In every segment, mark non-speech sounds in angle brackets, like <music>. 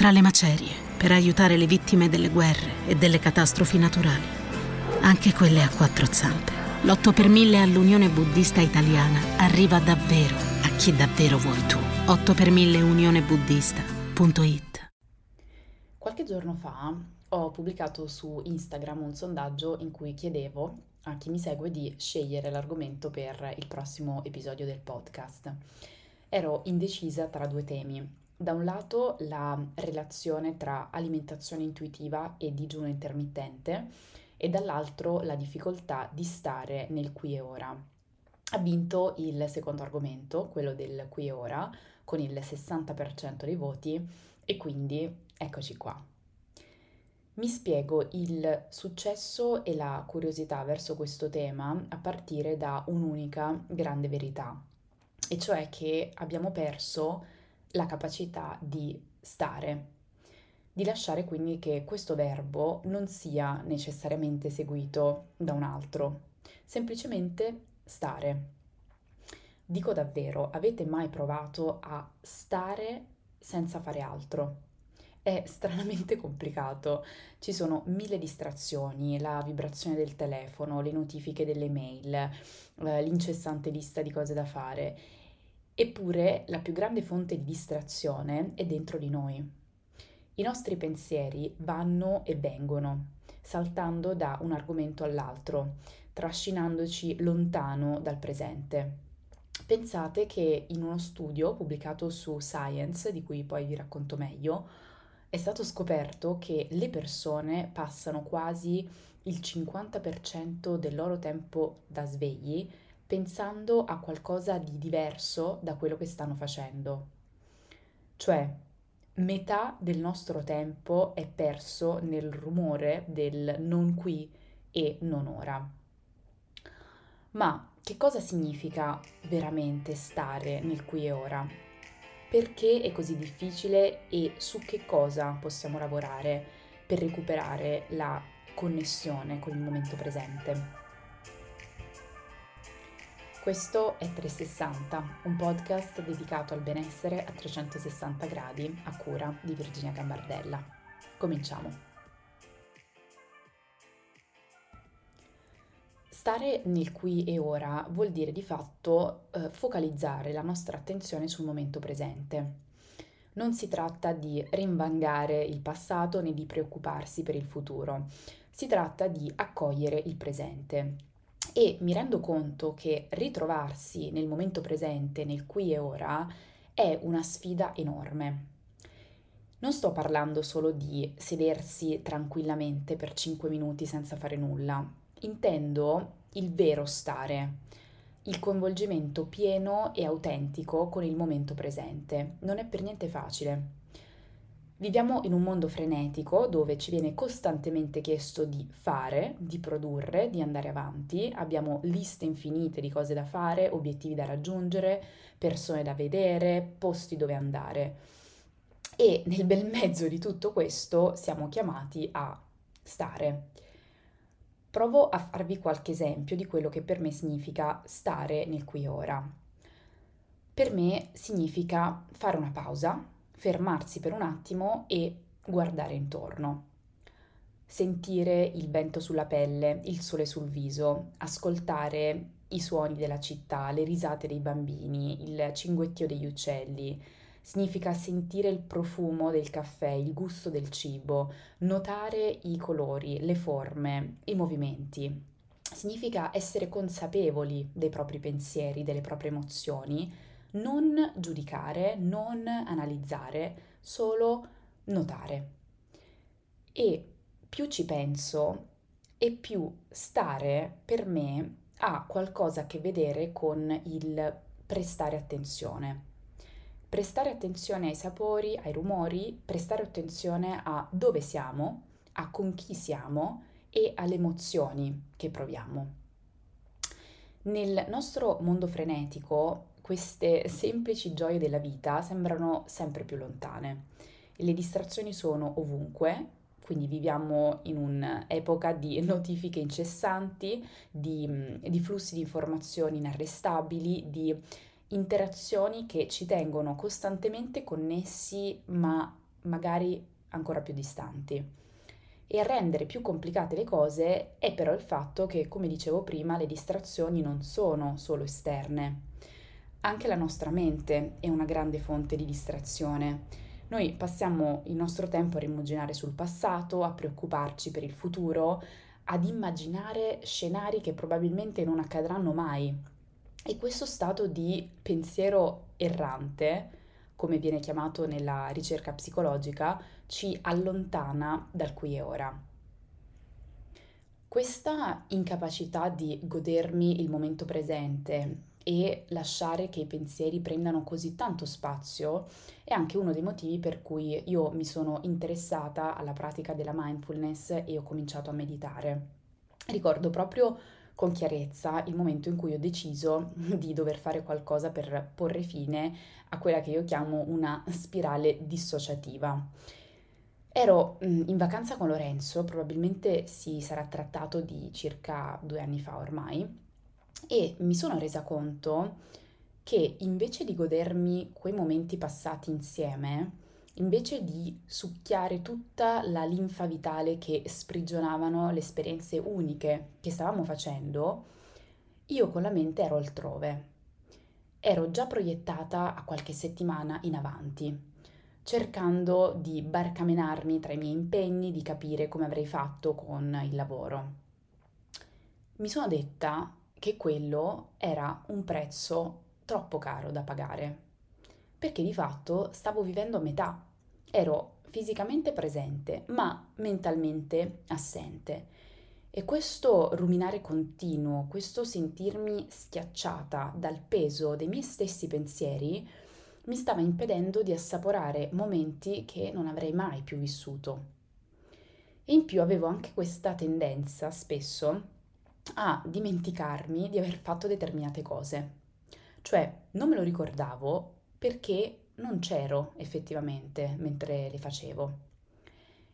tra le macerie, per aiutare le vittime delle guerre e delle catastrofi naturali, anche quelle a quattro zampe. L'8 per 1000 all'Unione Buddista Italiana arriva davvero a chi davvero vuoi tu. 8 per 1000 unionebuddista.it Qualche giorno fa ho pubblicato su Instagram un sondaggio in cui chiedevo a chi mi segue di scegliere l'argomento per il prossimo episodio del podcast. Ero indecisa tra due temi. Da un lato la relazione tra alimentazione intuitiva e digiuno intermittente e dall'altro la difficoltà di stare nel qui e ora. Ha vinto il secondo argomento, quello del qui e ora, con il 60% dei voti e quindi eccoci qua. Mi spiego il successo e la curiosità verso questo tema a partire da un'unica grande verità, e cioè che abbiamo perso la capacità di stare, di lasciare quindi che questo verbo non sia necessariamente seguito da un altro, semplicemente stare. Dico davvero, avete mai provato a stare senza fare altro? È stranamente complicato, ci sono mille distrazioni, la vibrazione del telefono, le notifiche delle mail, eh, l'incessante lista di cose da fare Eppure la più grande fonte di distrazione è dentro di noi. I nostri pensieri vanno e vengono, saltando da un argomento all'altro, trascinandoci lontano dal presente. Pensate che in uno studio pubblicato su Science, di cui poi vi racconto meglio, è stato scoperto che le persone passano quasi il 50% del loro tempo da svegli pensando a qualcosa di diverso da quello che stanno facendo. Cioè, metà del nostro tempo è perso nel rumore del non qui e non ora. Ma che cosa significa veramente stare nel qui e ora? Perché è così difficile e su che cosa possiamo lavorare per recuperare la connessione con il momento presente? Questo è 360, un podcast dedicato al benessere a 360 gradi a cura di Virginia Gambardella. Cominciamo. Stare nel qui e ora vuol dire di fatto eh, focalizzare la nostra attenzione sul momento presente. Non si tratta di rinvangare il passato né di preoccuparsi per il futuro, si tratta di accogliere il presente, e mi rendo conto che ritrovarsi nel momento presente, nel qui e ora, è una sfida enorme. Non sto parlando solo di sedersi tranquillamente per 5 minuti senza fare nulla, intendo il vero stare, il coinvolgimento pieno e autentico con il momento presente. Non è per niente facile. Viviamo in un mondo frenetico dove ci viene costantemente chiesto di fare, di produrre, di andare avanti, abbiamo liste infinite di cose da fare, obiettivi da raggiungere, persone da vedere, posti dove andare. E nel bel mezzo di tutto questo siamo chiamati a stare. Provo a farvi qualche esempio di quello che per me significa stare nel qui e ora. Per me significa fare una pausa, fermarsi per un attimo e guardare intorno. Sentire il vento sulla pelle, il sole sul viso, ascoltare i suoni della città, le risate dei bambini, il cinguettio degli uccelli. Significa sentire il profumo del caffè, il gusto del cibo, notare i colori, le forme, i movimenti. Significa essere consapevoli dei propri pensieri, delle proprie emozioni non giudicare, non analizzare, solo notare. E più ci penso e più stare per me ha qualcosa a che vedere con il prestare attenzione. Prestare attenzione ai sapori, ai rumori, prestare attenzione a dove siamo, a con chi siamo e alle emozioni che proviamo. Nel nostro mondo frenetico queste semplici gioie della vita sembrano sempre più lontane. Le distrazioni sono ovunque, quindi viviamo in un'epoca di <laughs> notifiche incessanti, di, di, flussi di informazioni inarrestabili, di interazioni che ci tengono costantemente connessi ma magari ancora più distanti. E a rendere più complicate le cose è però il fatto che, come dicevo prima, le distrazioni non sono solo esterne. Anche la nostra mente è una grande fonte di distrazione. Noi passiamo il nostro tempo a rimuginare sul passato, a preoccuparci per il futuro, ad immaginare scenari che probabilmente non accadranno mai. E questo stato di pensiero errante, come viene chiamato nella ricerca psicologica, ci allontana dal qui e ora. Questa incapacità di godermi il momento presente e lasciare che i pensieri prendano così tanto spazio è anche uno dei motivi per cui io mi sono interessata alla pratica della mindfulness e ho cominciato a meditare. Ricordo proprio con chiarezza il momento in cui ho deciso <laughs> di dover fare qualcosa per porre fine a quella che io chiamo una spirale dissociativa. Ero mm, in vacanza con Lorenzo, probabilmente si sarà trattato di circa due anni fa ormai, e mi sono resa conto che invece di godermi quei momenti passati insieme, invece di succhiare tutta la linfa vitale che sprigionavano le esperienze uniche che stavamo facendo, io con la mente ero altrove. Ero già proiettata a qualche settimana in avanti cercando di barcamenarmi tra i miei impegni, di capire come avrei fatto con il lavoro. Mi sono detta che quello era un prezzo troppo caro da pagare, perché di fatto stavo vivendo a metà. Ero fisicamente presente, ma mentalmente assente. E questo ruminare continuo, questo sentirmi schiacciata dal peso dei miei stessi pensieri, mi stava impedendo di assaporare momenti che non avrei mai più vissuto. E in più avevo anche questa tendenza spesso a dimenticarmi di aver fatto determinate cose. Cioè non me lo ricordavo perché non c'ero effettivamente mentre le facevo.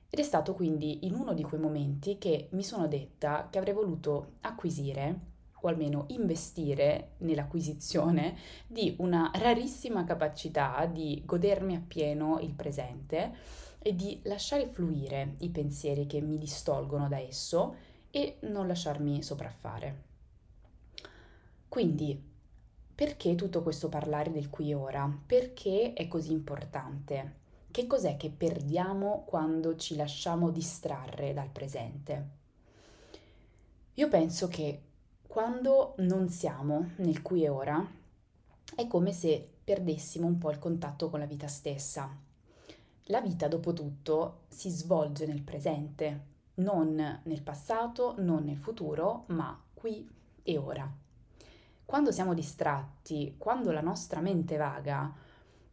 Ed è stato quindi in uno di quei momenti che mi sono detta che avrei voluto acquisire o almeno investire nell'acquisizione di una rarissima capacità di godermi appieno il presente e di lasciare fluire i pensieri che mi distolgono da esso e non lasciarmi sopraffare. Quindi, perché tutto questo parlare del qui e ora? Perché è così importante? Che cos'è che perdiamo quando ci lasciamo distrarre dal presente? Io penso che quando non siamo nel qui e ora, è come se perdessimo un po' il contatto con la vita stessa. La vita, dopo tutto, si svolge nel presente, non nel passato, non nel futuro, ma qui e ora. Quando siamo distratti, quando la nostra mente vaga,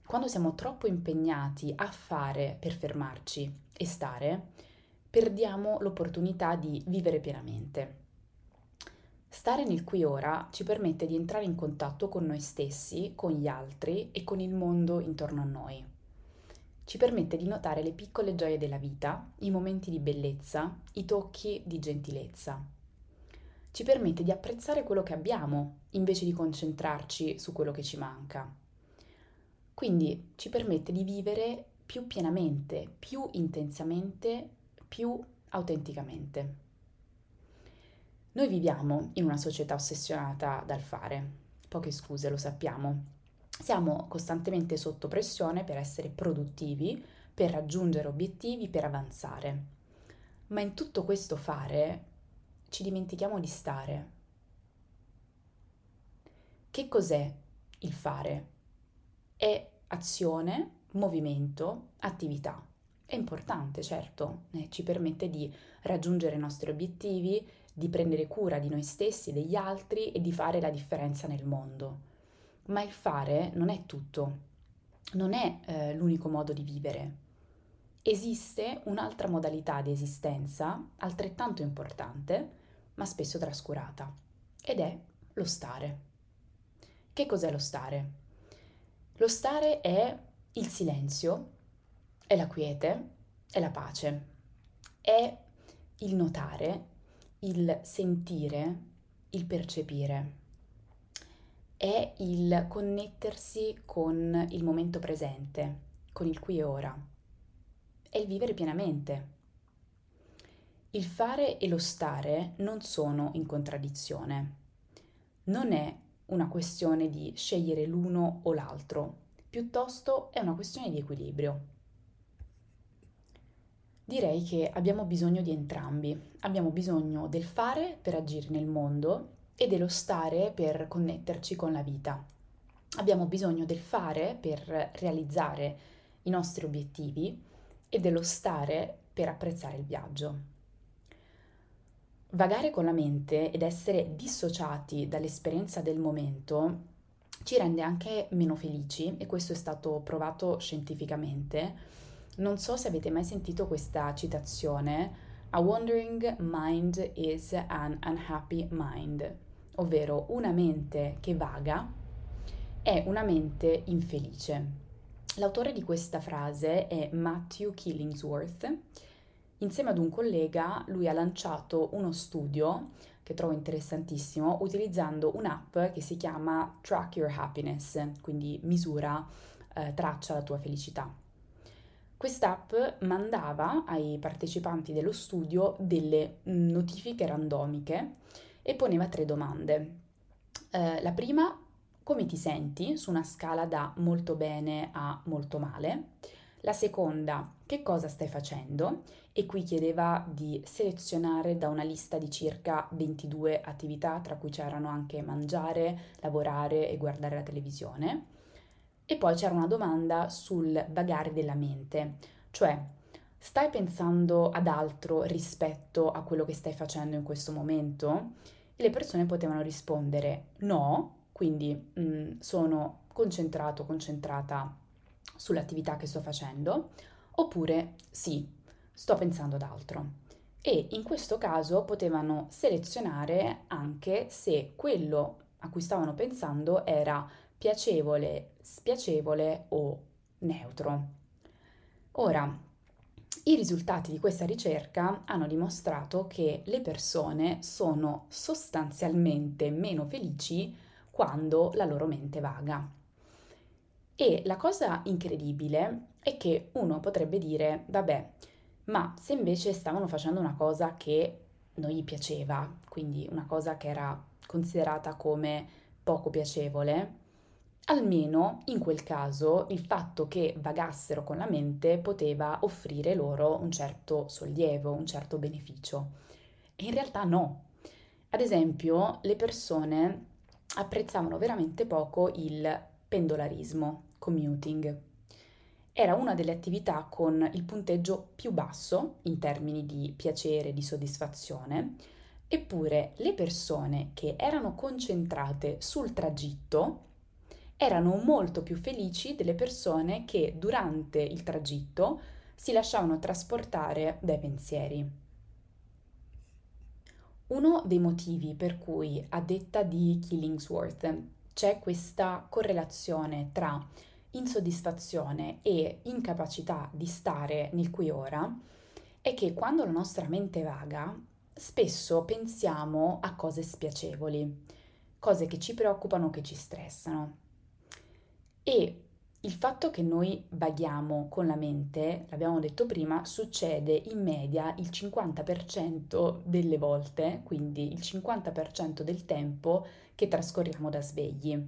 quando siamo troppo impegnati a fare per fermarci e stare, perdiamo l'opportunità di vivere pienamente. Stare nel qui ora ci permette di entrare in contatto con noi stessi, con gli altri e con il mondo intorno a noi. Ci permette di notare le piccole gioie della vita, i momenti di bellezza, i tocchi di gentilezza. Ci permette di apprezzare quello che abbiamo invece di concentrarci su quello che ci manca. Quindi ci permette di vivere più pienamente, più intensamente, più autenticamente. Noi viviamo in una società ossessionata dal fare, poche scuse, lo sappiamo. Siamo costantemente sotto pressione per essere produttivi, per raggiungere obiettivi, per avanzare. Ma in tutto questo fare ci dimentichiamo di stare. Che cos'è il fare? È azione, movimento, attività. È importante, certo, eh, ci permette di raggiungere i nostri obiettivi, di prendere cura di noi stessi, degli altri e di fare la differenza nel mondo. Ma il fare non è tutto, non è eh, l'unico modo di vivere. Esiste un'altra modalità di esistenza altrettanto importante, ma spesso trascurata, ed è lo stare. Che cos'è lo stare? Lo stare è il silenzio, è la quiete, è la pace, è il notare il sentire, il percepire, è il connettersi con il momento presente, con il qui e ora. è il vivere pienamente. Il fare e lo stare non sono in contraddizione. Non è una questione di scegliere l'uno o l'altro, piuttosto è una questione di equilibrio. Direi che abbiamo bisogno di entrambi. Abbiamo bisogno del fare per agire nel mondo e dello stare per connetterci con la vita. Abbiamo bisogno del fare per realizzare i nostri obiettivi e dello stare per apprezzare il viaggio. Vagare con la mente ed essere dissociati dall'esperienza del momento ci rende anche meno felici e questo è stato provato scientificamente. Non so se avete mai sentito questa citazione, A wandering mind is an unhappy mind, ovvero una mente che vaga è una mente infelice. L'autore di questa frase è Matthew Killingsworth. Insieme ad un collega lui ha lanciato uno studio che trovo interessantissimo utilizzando un'app che si chiama Track Your Happiness, quindi misura, eh, traccia la tua felicità. Quest'app mandava ai partecipanti dello studio delle notifiche randomiche e poneva tre domande. Eh, la prima, come ti senti su una scala da molto bene a molto male? La seconda, che cosa stai facendo? E qui chiedeva di selezionare da una lista di circa 22 attività, tra cui c'erano anche mangiare, lavorare e guardare la televisione. E poi c'era una domanda sul vagare della mente, cioè stai pensando ad altro rispetto a quello che stai facendo in questo momento? E le persone potevano rispondere no, quindi mh, mm, sono concentrato, concentrata sull'attività che sto facendo, oppure sì, sto pensando ad altro. E in questo caso potevano selezionare anche se quello a cui stavano pensando era piacevole, spiacevole o neutro. Ora, i risultati di questa ricerca hanno dimostrato che le persone sono sostanzialmente meno felici quando la loro mente vaga. E la cosa incredibile è che uno potrebbe dire, vabbè, ma se invece stavano facendo una cosa che non gli piaceva, quindi una cosa che era considerata come poco piacevole, almeno in quel caso il fatto che vagassero con la mente poteva offrire loro un certo sollievo, un certo beneficio. E in realtà no. Ad esempio, le persone apprezzavano veramente poco il pendolarismo, commuting. Era una delle attività con il punteggio più basso in termini di piacere di soddisfazione, eppure le persone che erano concentrate sul tragitto erano molto più felici delle persone che durante il tragitto si lasciavano trasportare dai pensieri. Uno dei motivi per cui, a detta di Killingsworth, c'è questa correlazione tra insoddisfazione e incapacità di stare nel qui ora è che quando la nostra mente vaga, spesso pensiamo a cose spiacevoli, cose che ci preoccupano, che ci stressano. E il fatto che noi vaghiamo con la mente, l'abbiamo detto prima, succede in media il 50% delle volte, quindi il 50% del tempo che trascorriamo da svegli.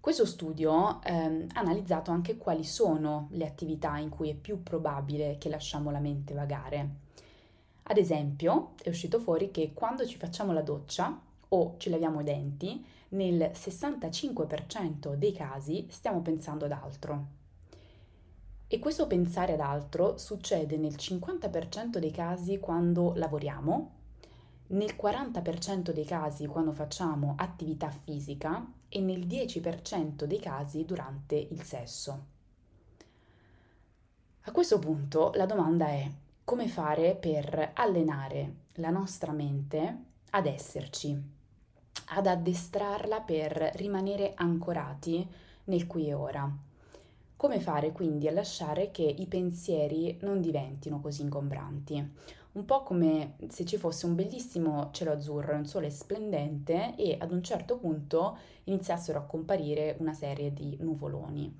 Questo studio ehm, ha analizzato anche quali sono le attività in cui è più probabile che lasciamo la mente vagare. Ad esempio, è uscito fuori che quando ci facciamo la doccia o ci laviamo i denti, nel 65% dei casi stiamo pensando ad altro. E questo pensare ad altro succede nel 50% dei casi quando lavoriamo, nel 40% dei casi quando facciamo attività fisica e nel 10% dei casi durante il sesso. A questo punto la domanda è come fare per allenare la nostra mente ad esserci, ad addestrarla per rimanere ancorati nel qui e ora. Come fare quindi a lasciare che i pensieri non diventino così ingombranti? Un po' come se ci fosse un bellissimo cielo azzurro un sole splendente e ad un certo punto iniziassero a comparire una serie di nuvoloni.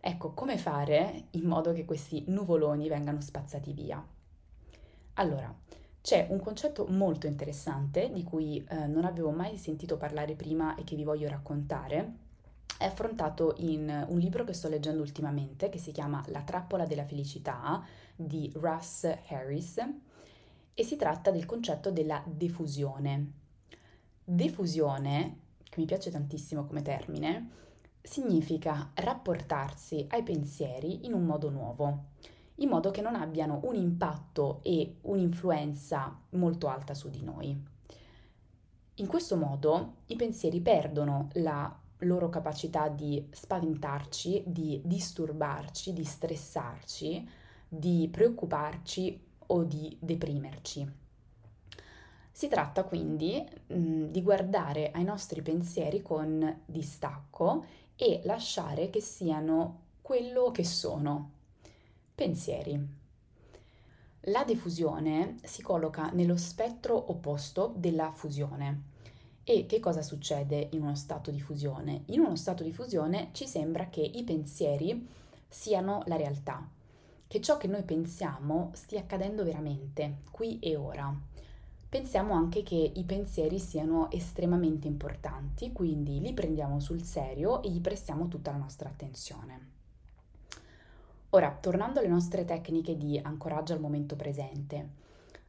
Ecco, come fare in modo che questi nuvoloni vengano spazzati via? Allora, c'è un concetto molto interessante di cui eh, non avevo mai sentito parlare prima e che vi voglio raccontare. È affrontato in un libro che sto leggendo ultimamente che si chiama La trappola della felicità di Russ Harris e si tratta del concetto della diffusione. Diffusione, che mi piace tantissimo come termine, significa rapportarsi ai pensieri in un modo nuovo, in modo che non abbiano un impatto e un'influenza molto alta su di noi. In questo modo i pensieri perdono la loro capacità di spaventarci, di disturbarci, di stressarci, di preoccuparci o di deprimerci. Si tratta quindi mh, di guardare ai nostri pensieri con distacco e lasciare che siano quello che sono, pensieri. La diffusione si colloca nello spettro opposto della fusione. E che cosa succede in uno stato di fusione? In uno stato di fusione ci sembra che i pensieri siano la realtà, che ciò che noi pensiamo stia accadendo veramente, qui e ora. Pensiamo anche che i pensieri siano estremamente importanti, quindi li prendiamo sul serio e gli prestiamo tutta la nostra attenzione. Ora, tornando alle nostre tecniche di ancoraggio al momento presente,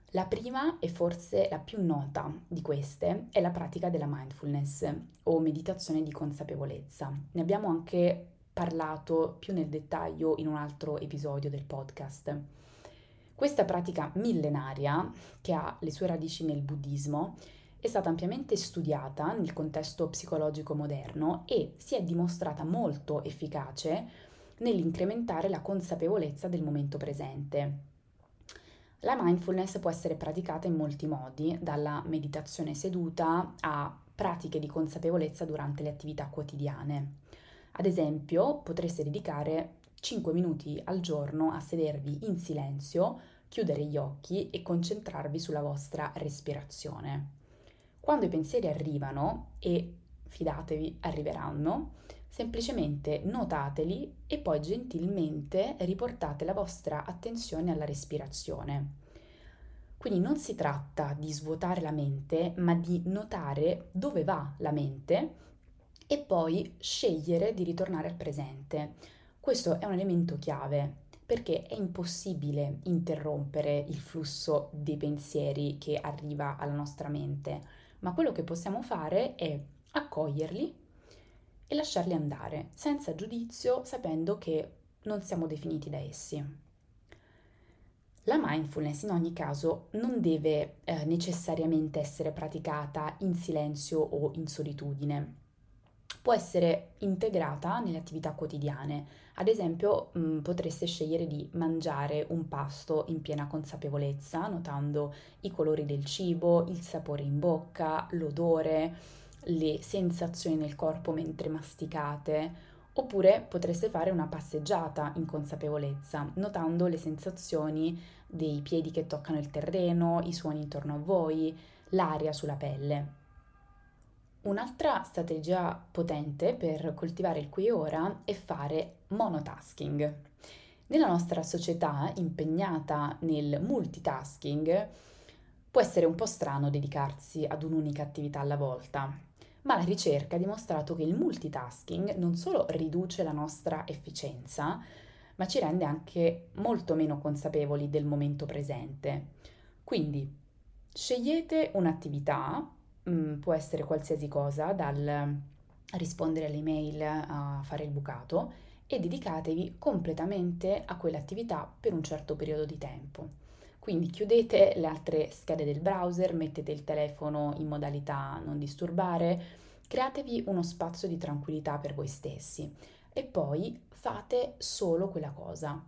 la prima e forse la più nota di queste è la pratica della mindfulness o meditazione di consapevolezza. Ne abbiamo anche parlato più nel dettaglio in un altro episodio del podcast. Questa pratica millenaria, che ha le sue radici nel buddismo, è stata ampiamente studiata nel contesto psicologico moderno e si è dimostrata molto efficace nell'incrementare la consapevolezza del momento presente. La mindfulness può essere praticata in molti modi, dalla meditazione seduta a pratiche di consapevolezza durante le attività quotidiane. Ad esempio, potreste dedicare 5 minuti al giorno a sedervi in silenzio, chiudere gli occhi e concentrarvi sulla vostra respirazione. Quando i pensieri arrivano, e fidatevi, arriveranno, semplicemente notateli e poi gentilmente riportate la vostra attenzione alla respirazione. Quindi non si tratta di svuotare la mente, ma di notare dove va la mente e poi scegliere di ritornare al presente. Questo è un elemento chiave perché è impossibile interrompere il flusso dei pensieri che arriva alla nostra mente, ma quello che possiamo fare è accoglierli e lasciarli andare senza giudizio, sapendo che non siamo definiti da essi. La mindfulness in ogni caso non deve eh, necessariamente essere praticata in silenzio o in solitudine può essere integrata nelle attività quotidiane. Ad esempio, mh, mm, potreste scegliere di mangiare un pasto in piena consapevolezza, notando i colori del cibo, il sapore in bocca, l'odore, le sensazioni nel corpo mentre masticate. Oppure potreste fare una passeggiata in consapevolezza, notando le sensazioni dei piedi che toccano il terreno, i suoni intorno a voi, l'aria sulla pelle. Un'altra strategia potente per coltivare il qui e ora è fare monotasking. Nella nostra società impegnata nel multitasking può essere un po' strano dedicarsi ad un'unica attività alla volta, ma la ricerca ha dimostrato che il multitasking non solo riduce la nostra efficienza, ma ci rende anche molto meno consapevoli del momento presente. Quindi scegliete un'attività mm, può essere qualsiasi cosa, dal rispondere alle email a fare il bucato e dedicatevi completamente a quell'attività per un certo periodo di tempo. Quindi chiudete le altre schede del browser, mettete il telefono in modalità non disturbare, createvi uno spazio di tranquillità per voi stessi e poi fate solo quella cosa.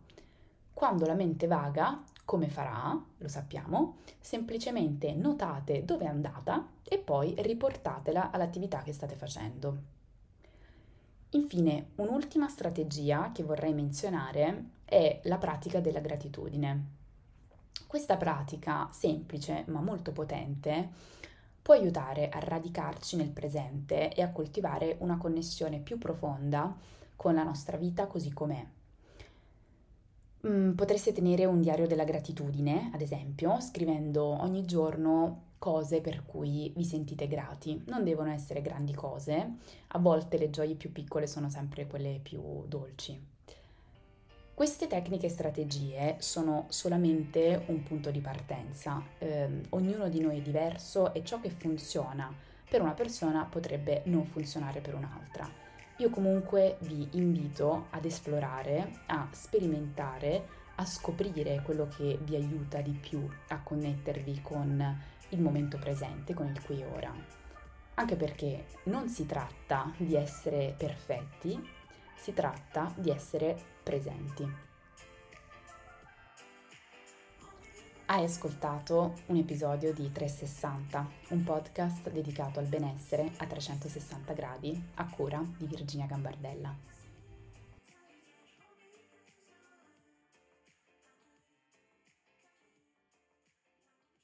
Quando la mente vaga, come farà, lo sappiamo, semplicemente notate dove è andata e poi riportatela all'attività che state facendo. Infine, un'ultima strategia che vorrei menzionare è la pratica della gratitudine. Questa pratica semplice ma molto potente può aiutare a radicarci nel presente e a coltivare una connessione più profonda con la nostra vita così com'è. Mm, potreste tenere un diario della gratitudine, ad esempio, scrivendo ogni giorno cose per cui vi sentite grati. Non devono essere grandi cose, a volte le gioie più piccole sono sempre quelle più dolci. Queste tecniche e strategie sono solamente un punto di partenza, eh, ognuno di noi è diverso e ciò che funziona per una persona potrebbe non funzionare per un'altra. Io comunque vi invito ad esplorare, a sperimentare, a scoprire quello che vi aiuta di più a connettervi con il momento presente, con il qui e ora. Anche perché non si tratta di essere perfetti, si tratta di essere presenti. Hai ascoltato un episodio di 360, un podcast dedicato al benessere a 360 gradi a cura di Virginia Gambardella.